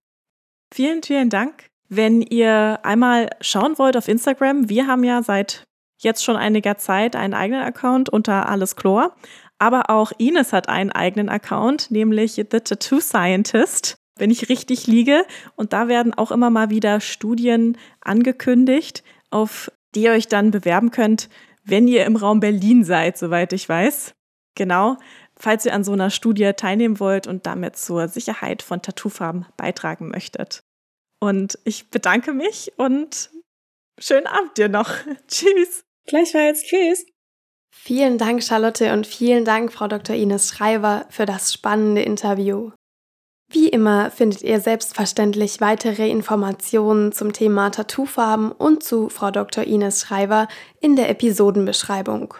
Vielen, vielen Dank. Wenn ihr einmal schauen wollt auf Instagram, wir haben ja seit jetzt schon einiger Zeit einen eigenen Account unter Alles Chlor. Aber auch Ines hat einen eigenen Account, nämlich The Tattoo Scientist, wenn ich richtig liege. Und da werden auch immer mal wieder Studien angekündigt, auf die ihr euch dann bewerben könnt, wenn ihr im Raum Berlin seid, soweit ich weiß. Genau falls ihr an so einer Studie teilnehmen wollt und damit zur Sicherheit von Tattoofarben beitragen möchtet. Und ich bedanke mich und schönen Abend dir noch. Tschüss. Gleichfalls. Tschüss. Vielen Dank, Charlotte, und vielen Dank, Frau Dr. Ines Schreiber, für das spannende Interview. Wie immer findet ihr selbstverständlich weitere Informationen zum Thema Tattoofarben und zu Frau Dr. Ines Schreiber in der Episodenbeschreibung.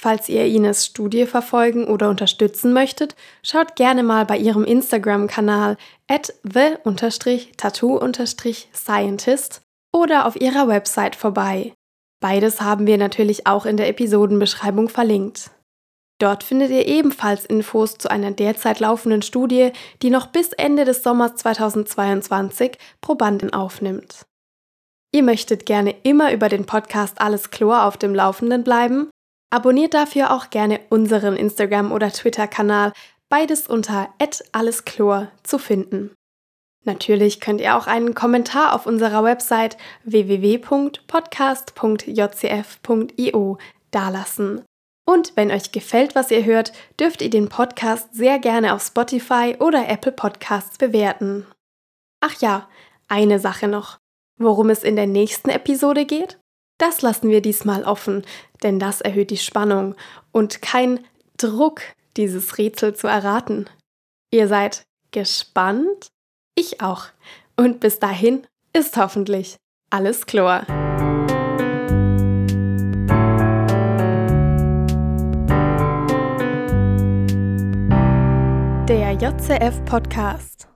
Falls ihr Ines Studie verfolgen oder unterstützen möchtet, schaut gerne mal bei ihrem Instagram-Kanal at the-tattoo-scientist oder auf ihrer Website vorbei. Beides haben wir natürlich auch in der Episodenbeschreibung verlinkt. Dort findet ihr ebenfalls Infos zu einer derzeit laufenden Studie, die noch bis Ende des Sommers 2022 Probanden aufnimmt. Ihr möchtet gerne immer über den Podcast Alles Chlor auf dem Laufenden bleiben? Abonniert dafür auch gerne unseren Instagram- oder Twitter-Kanal, beides unter @alleschlor zu finden. Natürlich könnt ihr auch einen Kommentar auf unserer Website www.podcast.jcf.io dalassen. Und wenn euch gefällt, was ihr hört, dürft ihr den Podcast sehr gerne auf Spotify oder Apple Podcasts bewerten. Ach ja, eine Sache noch. Worum es in der nächsten Episode geht? Das lassen wir diesmal offen, denn das erhöht die Spannung und kein Druck, dieses Rätsel zu erraten. Ihr seid gespannt? Ich auch. Und bis dahin ist hoffentlich alles Chlor. Der JCF Podcast.